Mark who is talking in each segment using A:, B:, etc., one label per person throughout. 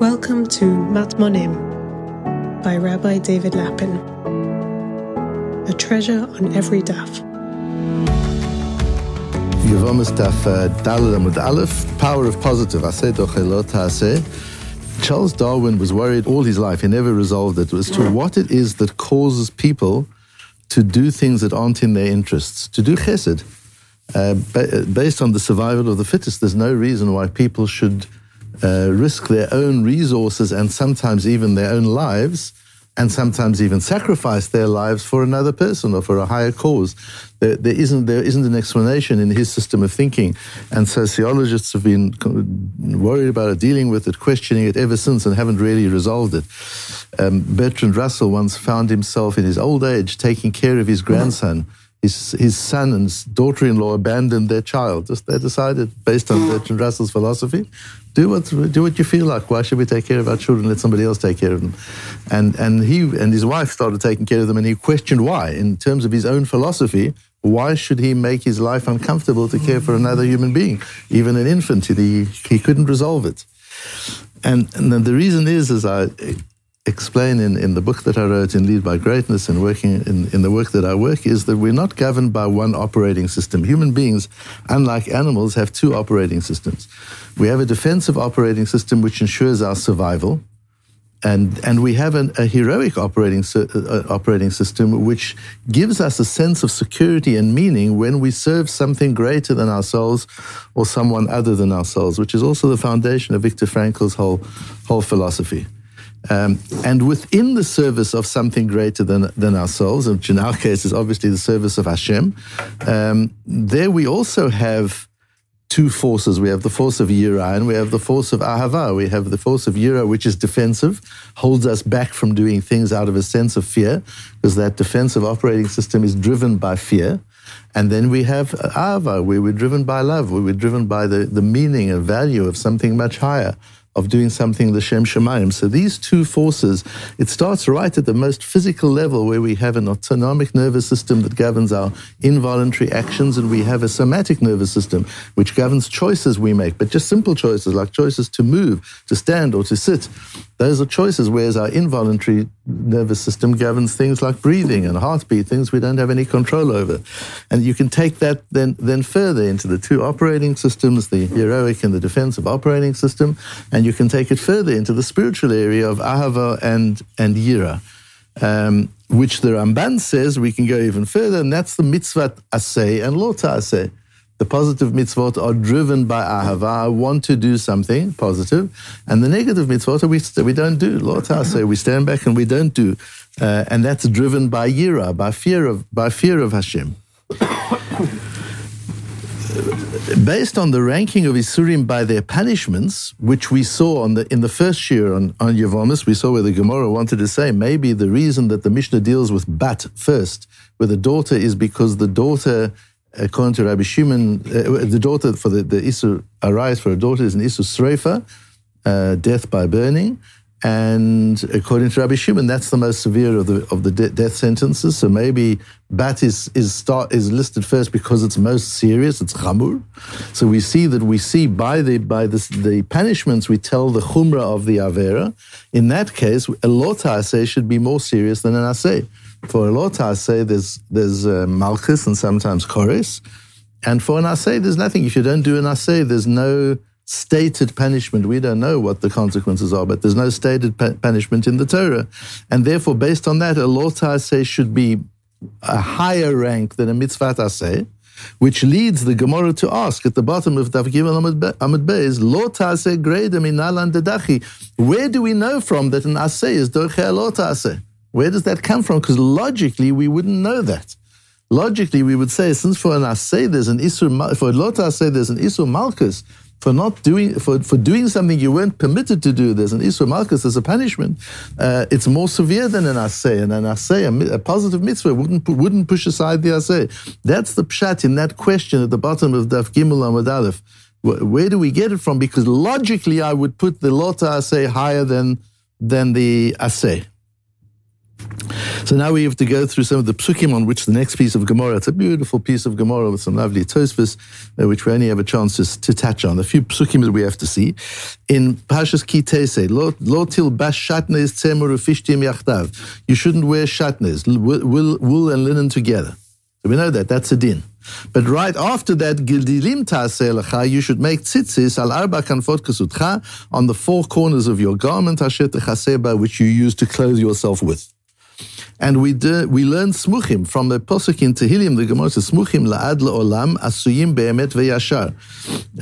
A: Welcome to Matmonim by Rabbi David Lapin. A treasure on every daf.
B: Yevomis daf uh, Daled Amud Aleph, power of positive. Aseh dochelot aseh. Charles Darwin was worried all his life. He never resolved it as to what it is that causes people to do things that aren't in their interests, to do chesed. Uh, ba- based on the survival of the fittest, there's no reason why people should uh, risk their own resources and sometimes even their own lives, and sometimes even sacrifice their lives for another person or for a higher cause. There, there, isn't, there isn't an explanation in his system of thinking, and sociologists have been worried about it, dealing with it, questioning it ever since, and haven't really resolved it. Um, Bertrand Russell once found himself in his old age taking care of his grandson his, his son and daughter-in-law abandoned their child. Just they decided, based on Bertrand Russell's philosophy, do what do what you feel like. Why should we take care of our children? Let somebody else take care of them. And and he and his wife started taking care of them, and he questioned why, in terms of his own philosophy. Why should he make his life uncomfortable to care for another human being, even an infant? He he couldn't resolve it. And, and the reason is, as I explain in, in the book that I wrote in Lead by Greatness and working in, in the work that I work is that we're not governed by one operating system. Human beings, unlike animals, have two operating systems. We have a defensive operating system which ensures our survival. And, and we have an, a heroic operating, uh, operating system which gives us a sense of security and meaning when we serve something greater than ourselves or someone other than ourselves, which is also the foundation of Viktor Frankl's whole, whole philosophy. Um, and within the service of something greater than, than ourselves, which in our case is obviously the service of Hashem, um, there we also have two forces. We have the force of Yira and we have the force of Ahava. We have the force of Yira, which is defensive, holds us back from doing things out of a sense of fear, because that defensive operating system is driven by fear. And then we have Ahava, where we're driven by love, where we're driven by the, the meaning and value of something much higher of doing something the Shem Shemayim. So these two forces, it starts right at the most physical level where we have an autonomic nervous system that governs our involuntary actions and we have a somatic nervous system which governs choices we make, but just simple choices like choices to move, to stand or to sit. Those are choices, whereas our involuntary nervous system governs things like breathing and heartbeat, things we don't have any control over. And you can take that then, then further into the two operating systems, the heroic and the defensive operating system, and you can take it further into the spiritual area of Ahava and, and Yira. Um, which the Ramban says we can go even further, and that's the mitzvah asay and lota asay. The positive mitzvot are driven by ahava. I want to do something positive, and the negative mitzvot we we don't do. Lota say we stand back and we don't do, uh, and that's driven by yira, by fear of by fear of Hashem. Based on the ranking of Isurim by their punishments, which we saw on the in the first year on, on Yevomis, we saw where the Gemara wanted to say maybe the reason that the Mishnah deals with bat first, with the daughter, is because the daughter according to Rabbi Shimon, uh, the daughter for the, the Isur arise for a daughter is an Isur Sreifa, uh, death by burning. And according to Rabbi Shimon, that's the most severe of the of the de- death sentences. So maybe bat is is start is listed first because it's most serious. It's chamur. So we see that we see by the by the, the punishments we tell the chumrah of the avera. In that case, a lota say should be more serious than an asay. For a lot say there's there's uh, malchus and sometimes chorus, and for an asay there's nothing. If you don't do an asay, there's no stated punishment. We don't know what the consequences are, but there's no stated punishment in the Torah, and therefore, based on that, a lot asay should be a higher rank than a mitzvah asay. Which leads the Gemara to ask at the bottom of Daf Gimel Amud Beis, Lo Taseh Greda Minalan Dedachi. Where do we know from that an asay is Dorche Lo Taseh? Where does that come from? Because logically, we wouldn't know that. Logically, we would say, since for an asay there's an isur, for a lot asay there's an isur malchus, for not doing for, for doing something you weren't permitted to do, there's an isur malchus, there's a punishment. Uh, it's more severe than an asay, and an asay, a, a, positive mitzvah, wouldn't wouldn't push aside the asay. That's the pshat in that question at the bottom of Daf Gimel Amud Aleph. Where do we get it from? Because logically, I would put the lota asay higher than than the asay. So now we have to go through some of the psukim on which the next piece of Gemara, it's a beautiful piece of Gemara with some lovely tosfos, uh, which we only have a chance to, to touch on. A few psukim that we have to see. In Pashas Kitese, lo til shatnez tzemur ufishtim yachtav. You shouldn't wear shatnez, wool, and linen together. So we know that, that's a din. But right after that, gildilim ta'aseh you should make tzitzis al arba kanfot on the four corners of your garment, asher which you use to clothe yourself with. And we we learn smuchim from the posuk in Tehillim. The Gemara says smuchim la'ad la'olam asuyim be'emet ve'yashar,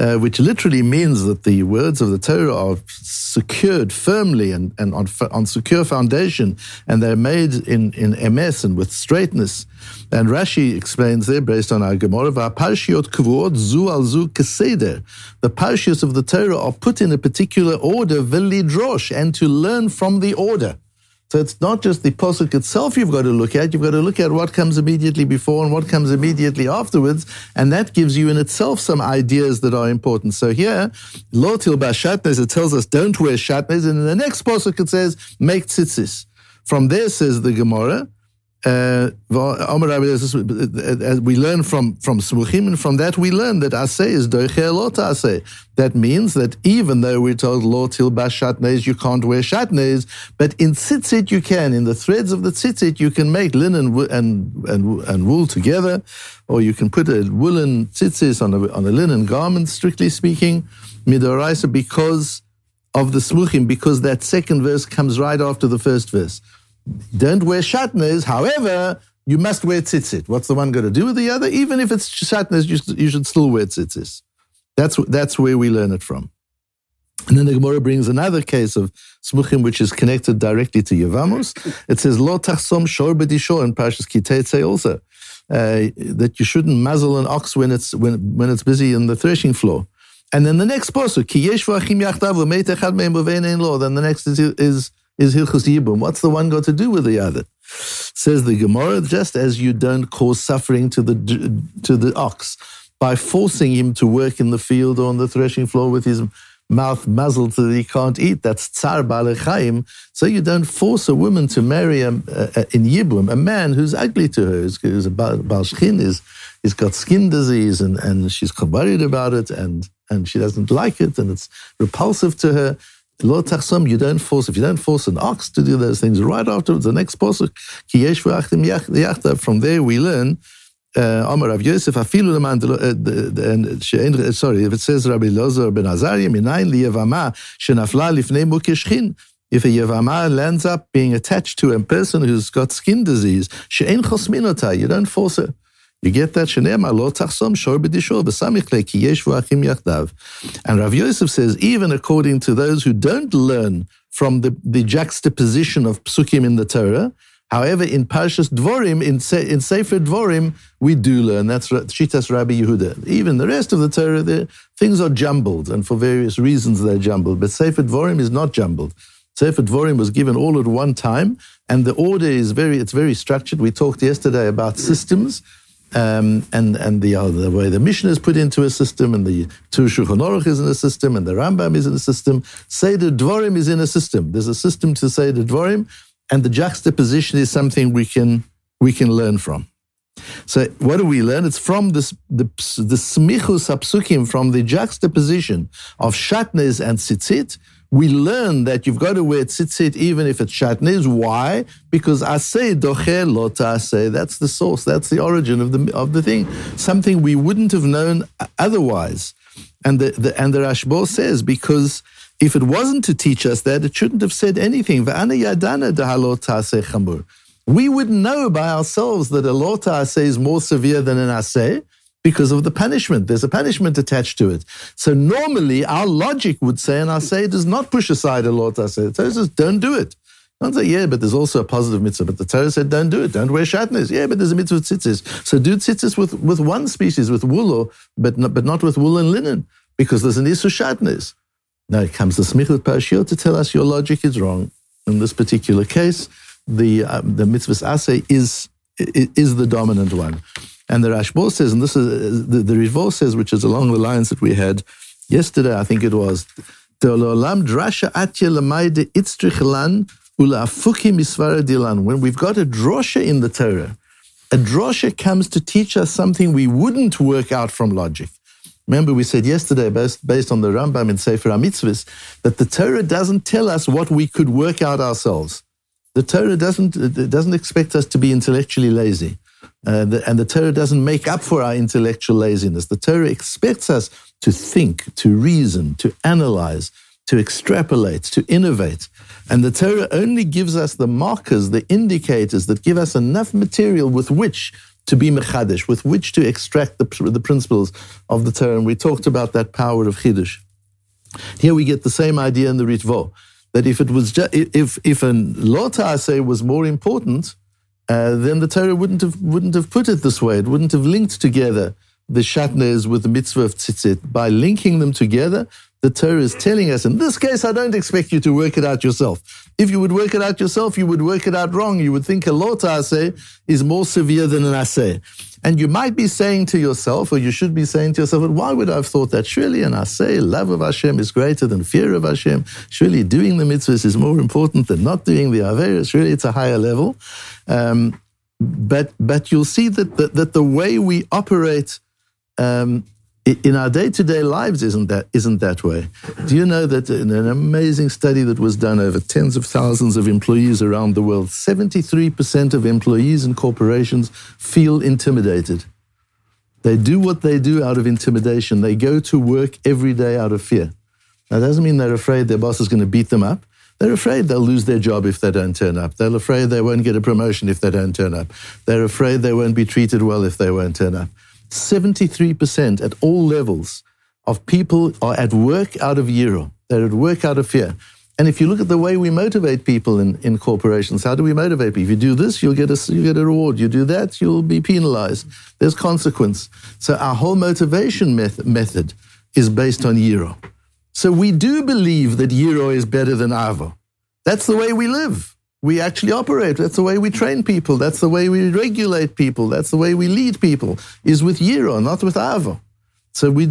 B: uh, which literally means that the words of the Torah are secured firmly and, and on, on secure foundation, and they're made in in emes and with straightness. And Rashi explains there, based on our Gemara, parshiot kvuot zu al zu keseder. The parshios of the Torah are put in a particular order, velidrosh, and to learn from the order. So it's not just the posuk itself you've got to look at, you've got to look at what comes immediately before and what comes immediately afterwards, and that gives you in itself some ideas that are important. So here, lo tilba shatnez, it tells us don't wear shatnez, and in the next posuk it says make tzitzis. From there says the Gemara, Uh, uh, uh, uh, we learn from from Smuchim, and from that we learn that Aseh is Doiche Lot Aseh. That means that even though we're told Lo Tilba Shatnez, you can't wear Shatnez, but in tzitzit you can. In the threads of the tzitzit, you can make linen and, and, and wool together, or you can put a woolen tzitzis on a, on a linen garment, strictly speaking, midoraisa, because of the Smuchim, because that second verse comes right after the first verse. Don't wear shatnez. However, you must wear tzitzit. What's the one going to do with the other? Even if it's shatnez, you, you should still wear tzitzis. That's, that's where we learn it from. And then the Gemara brings another case of smuchim, which is connected directly to Yevamos. It says, Lo tachsom shor b'dishor in Parshas Kitetse also, uh, that you shouldn't muzzle an ox when it's, when, when it's busy in the threshing floor. And then the next pasuk, Ki yesh v'achim yachtav echad me'em lo. Then the next is, is is Hilchus Yibum. What's the one got to do with the other? Says the Gemara, just as you don't cause suffering to the to the ox by forcing him to work in the field or on the threshing floor with his mouth muzzled so that he can't eat. That's tsar balechaim. So you don't force a woman to marry a, a, in Yibum a man who's ugly to her, who's, who's a balshchin, is he's got skin disease and, and she's worried about it and and she doesn't like it and it's repulsive to her. Lo tachsam, you don't force, if you don't force an ox to do those things, right afterwards, the next yachta, from there we learn, uh, Yosef, afilu leman, uh, sorry, if it says Rabbi Lozer ben Azariah, minayin li yevama, shenafla lifnei mukeshchin, if a yevama lands up being attached to a person who's got skin disease, she'en chosminota, you don't force her. You get that? And Rav Yosef says, even according to those who don't learn from the, the juxtaposition of psukim in the Torah, however, in Parshas Dvorim, in, Se, in Sefer Dvorim, we do learn. That's Shitas Rabbi Yehuda. Even the rest of the Torah, the, things are jumbled, and for various reasons they're jumbled. But Sefer Dvorim is not jumbled. Sefer Dvorim was given all at one time, and the order is very, it's very structured. We talked yesterday about systems um, and and the, uh, the way the Mishnah is put into a system, and the Tur Shulchan Aruch is in a system, and the Rambam is in a system. Sefer Dvorim is in a system. There's a system to Sefer Dvorim, and the juxtaposition is something we can we can learn from. So what do we learn? It's from this, the the smichus from the juxtaposition of shatnez and tzitzit, we learn that you've got to wear tzitzit even if it's shatnez. Why? Because aseh doche lo. That's the source. That's the origin of the of the thing. Something we wouldn't have known otherwise. And the, the and the Rashbo says because if it wasn't to teach us that, it shouldn't have said anything. We wouldn't know by ourselves that a lot is more severe than an aseh because of the punishment. There's a punishment attached to it. So normally our logic would say, and I say, does not push aside a lot. I say, Torah says, don't do it. I say, yeah, but there's also a positive mitzvah. But the Torah said, don't do it. Don't wear shatnez. Yeah, but there's a mitzvah tzitzis. So do tzitzis with, with one species, with wool, but not, but not with wool and linen, because there's an issue shatnez. Now it comes the smichut parashiyot to tell us your logic is wrong. In this particular case, the uh, the mitzvah asay is is the dominant one. And the Rashbo says, and this is the, the says, which is along the lines that we had yesterday, I think it was, When we've got a drosha in the Torah, a drosha comes to teach us something we wouldn't work out from logic. Remember, we said yesterday, based, based on the Rambam in Sefer HaMitzvahs, that the Torah doesn't tell us what we could work out ourselves. The Torah doesn't, doesn't expect us to be intellectually lazy. Uh, the, and the Torah doesn't make up for our intellectual laziness. The Torah expects us to think, to reason, to analyze, to extrapolate, to innovate. And the Torah only gives us the markers, the indicators that give us enough material with which to be mechadish, with which to extract the, the principles of the Torah. And we talked about that power of chiddush. Here we get the same idea in the Ritvo, that if it was just, if if an lota say was more important, uh, then the Torah wouldn't have wouldn't have put it this way. It wouldn't have linked together the shatnez with the mitzvah of tzitzit. By linking them together, the Torah is telling us, in this case, I don't expect you to work it out yourself. If you would work it out yourself, you would work it out wrong. You would think a lot aseh is more severe than an aseh. And you might be saying to yourself, or you should be saying to yourself, why would I have thought that? Surely and I say, love of Hashem is greater than fear of Hashem. Surely doing the mitzvahs is more important than not doing the averas. Surely it's a higher level. Um, but, but you'll see that, that, that the way we operate um, in our day-to-day lives isn't that isn't that way. Do you know that in an amazing study that was done over tens of thousands of employees around the world, 73% of employees in corporations feel intimidated. They do what they do out of intimidation. They go to work every day out of fear. That doesn't mean they're afraid their boss is going to beat them up. They're afraid they'll lose their job if they don't turn up. They're afraid they won't get a promotion if they don't turn up. They're afraid they won't be treated well if they won't turn up. 73% at all levels of people are at work out of Yiro. They're at work out of fear. And if you look at the way we motivate people in, in corporations, how do we motivate people? If you do this, you'll get, a, you get a reward. You do that, you'll be penalized. There's consequence. So our whole motivation method, method is based on Yiro. So we do believe that Yiro is better than avo. That's the way we live we actually operate. That's the way we train people. That's the way we regulate people. That's the way we lead people, is with Yiro, not with Avo. So we,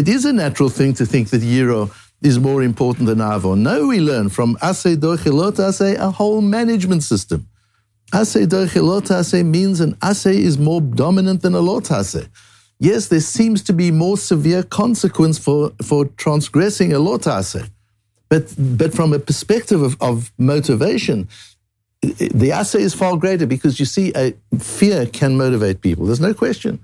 B: it is a natural thing to think that Yiro is more important than Avo. No, we learn from Asay Dochilot Asay a whole management system. Asay Dochilot Asay means an Asay is more dominant than a Lot Asay. Yes, there seems to be more severe consequence for, for transgressing a Lot Asay. But, but from a perspective of, of motivation, the assay is far greater because you see, a, fear can motivate people. There's no question.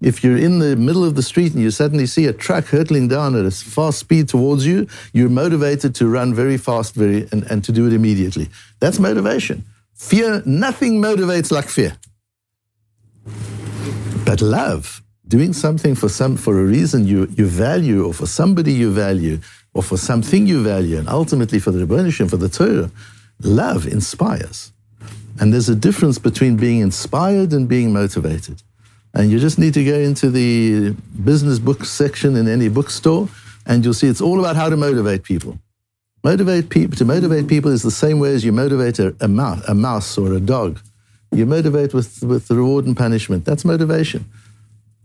B: If you're in the middle of the street and you suddenly see a truck hurtling down at a fast speed towards you, you're motivated to run very fast very, and, and to do it immediately. That's motivation. Fear, nothing motivates like fear. But love, doing something for some for a reason you, you value or for somebody you value or for something you value and ultimately for the Rebbeinu for the Torah, love inspires. And there's a difference between being inspired and being motivated. And you just need to go into the business book section in any bookstore, and you'll see it's all about how to motivate people. Motivate people to motivate people is the same way as you motivate a, a, mouse, a mouse or a dog. You motivate with, with reward and punishment. That's motivation.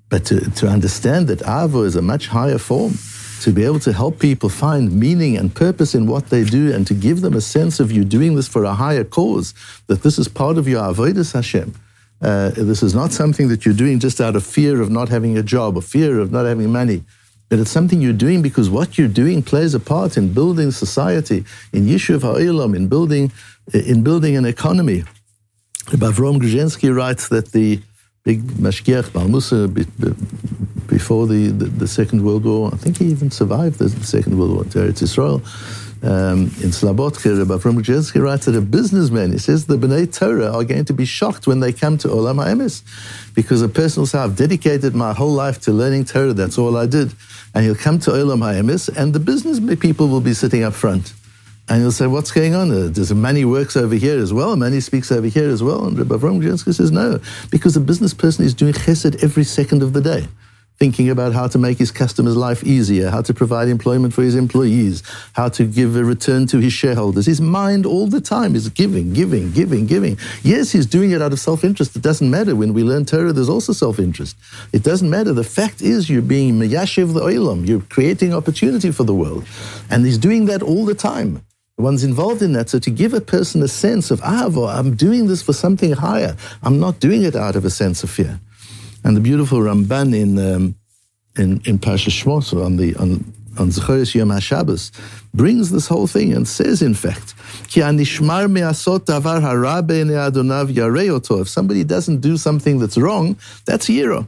B: But to, to understand that Avo is a much higher form, to be able to help people find meaning and purpose in what they do and to give them a sense of you doing this for a higher cause, that this is part of your avodas Hashem. Uh, this is not something that you're doing just out of fear of not having a job or fear of not having money. But it's something you're doing because what you're doing plays a part in building society, in Yishuv HaOlam, in building, in building an economy. Avrom Grodzinski writes that the big mashgiach Balmusa before the, the, the, Second World War. I think he even survived the Second World War to Israel. Um, in Slabodka, Rabbi Grodzinski writes that a businessman, he says the B'nai Torah are going to be shocked when they come to Olam HaEmes because a person will say, I've dedicated my whole life to learning Torah, that's all I did. And he'll come to Olam HaEmes and the business people will be sitting up front. And he'll say, what's going on? Uh, does money works over here as well? Money speaks over here as well? And Rabbi Avram says, no, because a business person is doing chesed every second of the day, thinking about how to make his customer's life easier, how to provide employment for his employees, how to give a return to his shareholders. His mind all the time is giving, giving, giving, giving. Yes, he's doing it out of self-interest. It doesn't matter. When we learn Torah, there's also self-interest. It doesn't matter. The fact is you're being miyashiv the oilam. You're creating opportunity for the world. And he's doing that all the time. ones involved in that. So to give a person a sense of, ah, I'm doing this for something higher. I'm not doing it out of a sense of fear. And the beautiful Ramban in um, in, in Parsha Shmos on the on on Zechoros Yom HaShabbos brings this whole thing and says, in fact, If somebody doesn't do something that's wrong, that's yiro.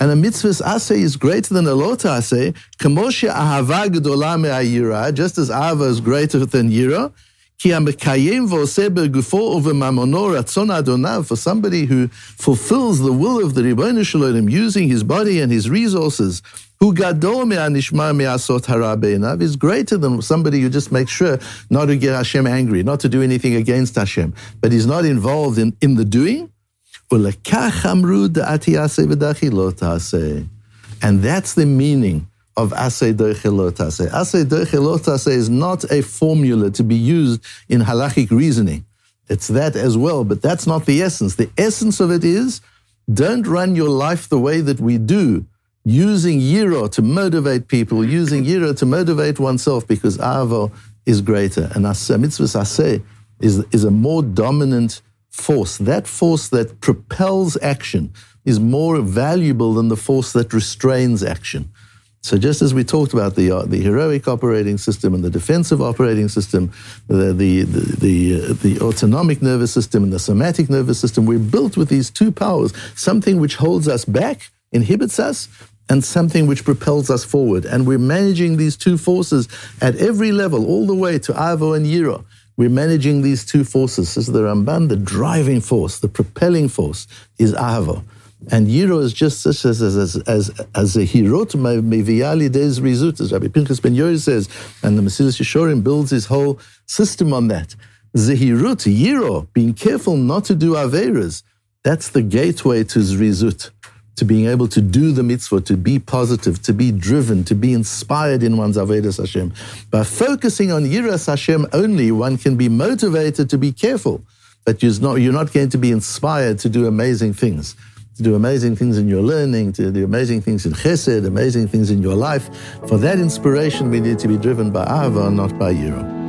B: And a mitzvah's aseh is greater than a lo taseh. Just as ahava is greater than yira for somebody who fulfills the will of the Rebbeinu Shalom using his body and his resources, who gadol me'anishma me'asot is greater than somebody who just makes sure not to get Hashem angry, not to do anything against Hashem, but he's not involved in, in the doing. And that's the meaning of Asay Derchelotase. Asay Derchelotase is not a formula to be used in halachic reasoning. It's that as well, but that's not the essence. The essence of it is don't run your life the way that we do, using Yiro to motivate people, using Yiro to motivate oneself, because Avo is greater. And Asay, mitzvah Asay is, is a more dominant force. That force that propels action is more valuable than the force that restrains action. So just as we talked about the uh, the heroic operating system and the defensive operating system, the the the the, uh, the, autonomic nervous system and the somatic nervous system, we're built with these two powers: something which holds us back, inhibits us, and something which propels us forward. And we're managing these two forces at every level, all the way to Avo and Yiro. We're managing these two forces. Is the Ramban, the driving force, the propelling force is Avo. And Yiro is just such as as as as, as a hirot meviali des rizut, as Rabbi Pinchas Ben Yair says, and the Mesilas Yeshorim builds his whole system on that. Zehirut, Yiro, being careful not to do averas, that's the gateway to zrizut, to being able to do the mitzvah, to be positive, to be driven, to be inspired in one's avodas Hashem. By focusing on Yiras Hashem only, one can be motivated to be careful, but you're not, you're not going to be inspired to do amazing things to do amazing things in your learning, to do amazing things in chesed, amazing things in your life. For that inspiration, we need to be driven by Ahava, not by Yiro.